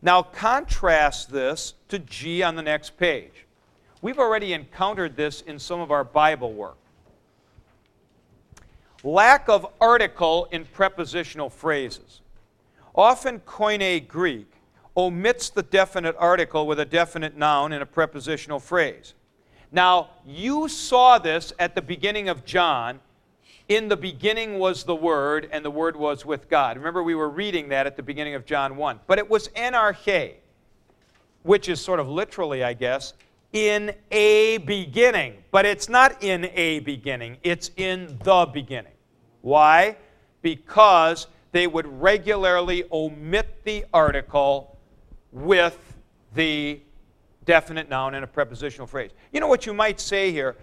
Now contrast this to G on the next page. We've already encountered this in some of our Bible work. Lack of article in prepositional phrases. Often Koine Greek omits the definite article with a definite noun in a prepositional phrase. Now, you saw this at the beginning of John. In the beginning was the Word, and the Word was with God. Remember, we were reading that at the beginning of John 1. But it was en arche, which is sort of literally, I guess, in a beginning. But it's not in a beginning, it's in the beginning. Why? Because they would regularly omit the article with the definite noun in a prepositional phrase. You know what you might say here?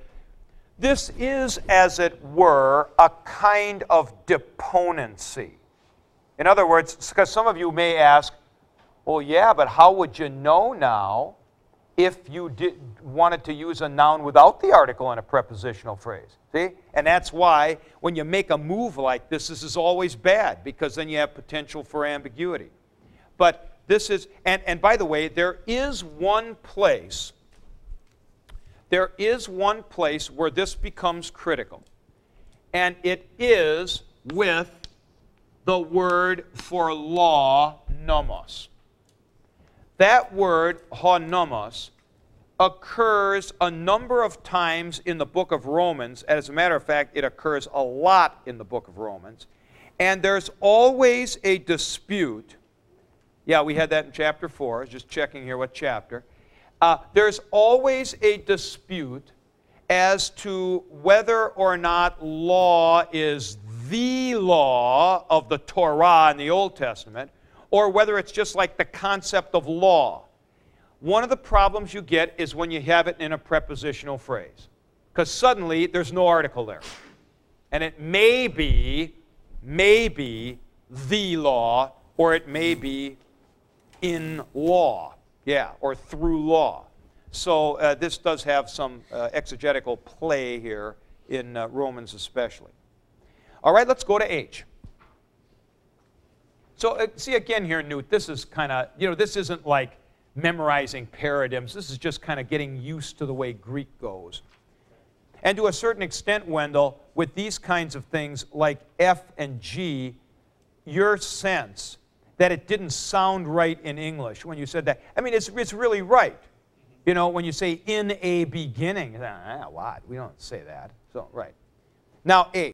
This is, as it were, a kind of deponency. In other words, because some of you may ask, well, yeah, but how would you know now if you did, wanted to use a noun without the article in a prepositional phrase? See? And that's why when you make a move like this, this is always bad because then you have potential for ambiguity. But this is, and, and by the way, there is one place, there is one place where this becomes critical. And it is with the word for law, nomos. That word, ho nomos, occurs a number of times in the book of Romans. As a matter of fact, it occurs a lot in the book of Romans. And there's always a dispute yeah, we had that in chapter 4. Just checking here what chapter. Uh, there's always a dispute as to whether or not law is the law of the Torah in the Old Testament or whether it's just like the concept of law. One of the problems you get is when you have it in a prepositional phrase because suddenly there's no article there. And it may be, may be the law, or it may be in law, yeah, or through law. So uh, this does have some uh, exegetical play here in uh, Romans especially. All right, let's go to H. So uh, see again here, Newt, this is kind of, you know, this isn't like memorizing paradigms. This is just kind of getting used to the way Greek goes. And to a certain extent, Wendell, with these kinds of things like F and G, your sense that it didn't sound right in English when you said that. I mean, it's, it's really right. You know, when you say in a beginning, ah, what? We don't say that. So, right. Now, A.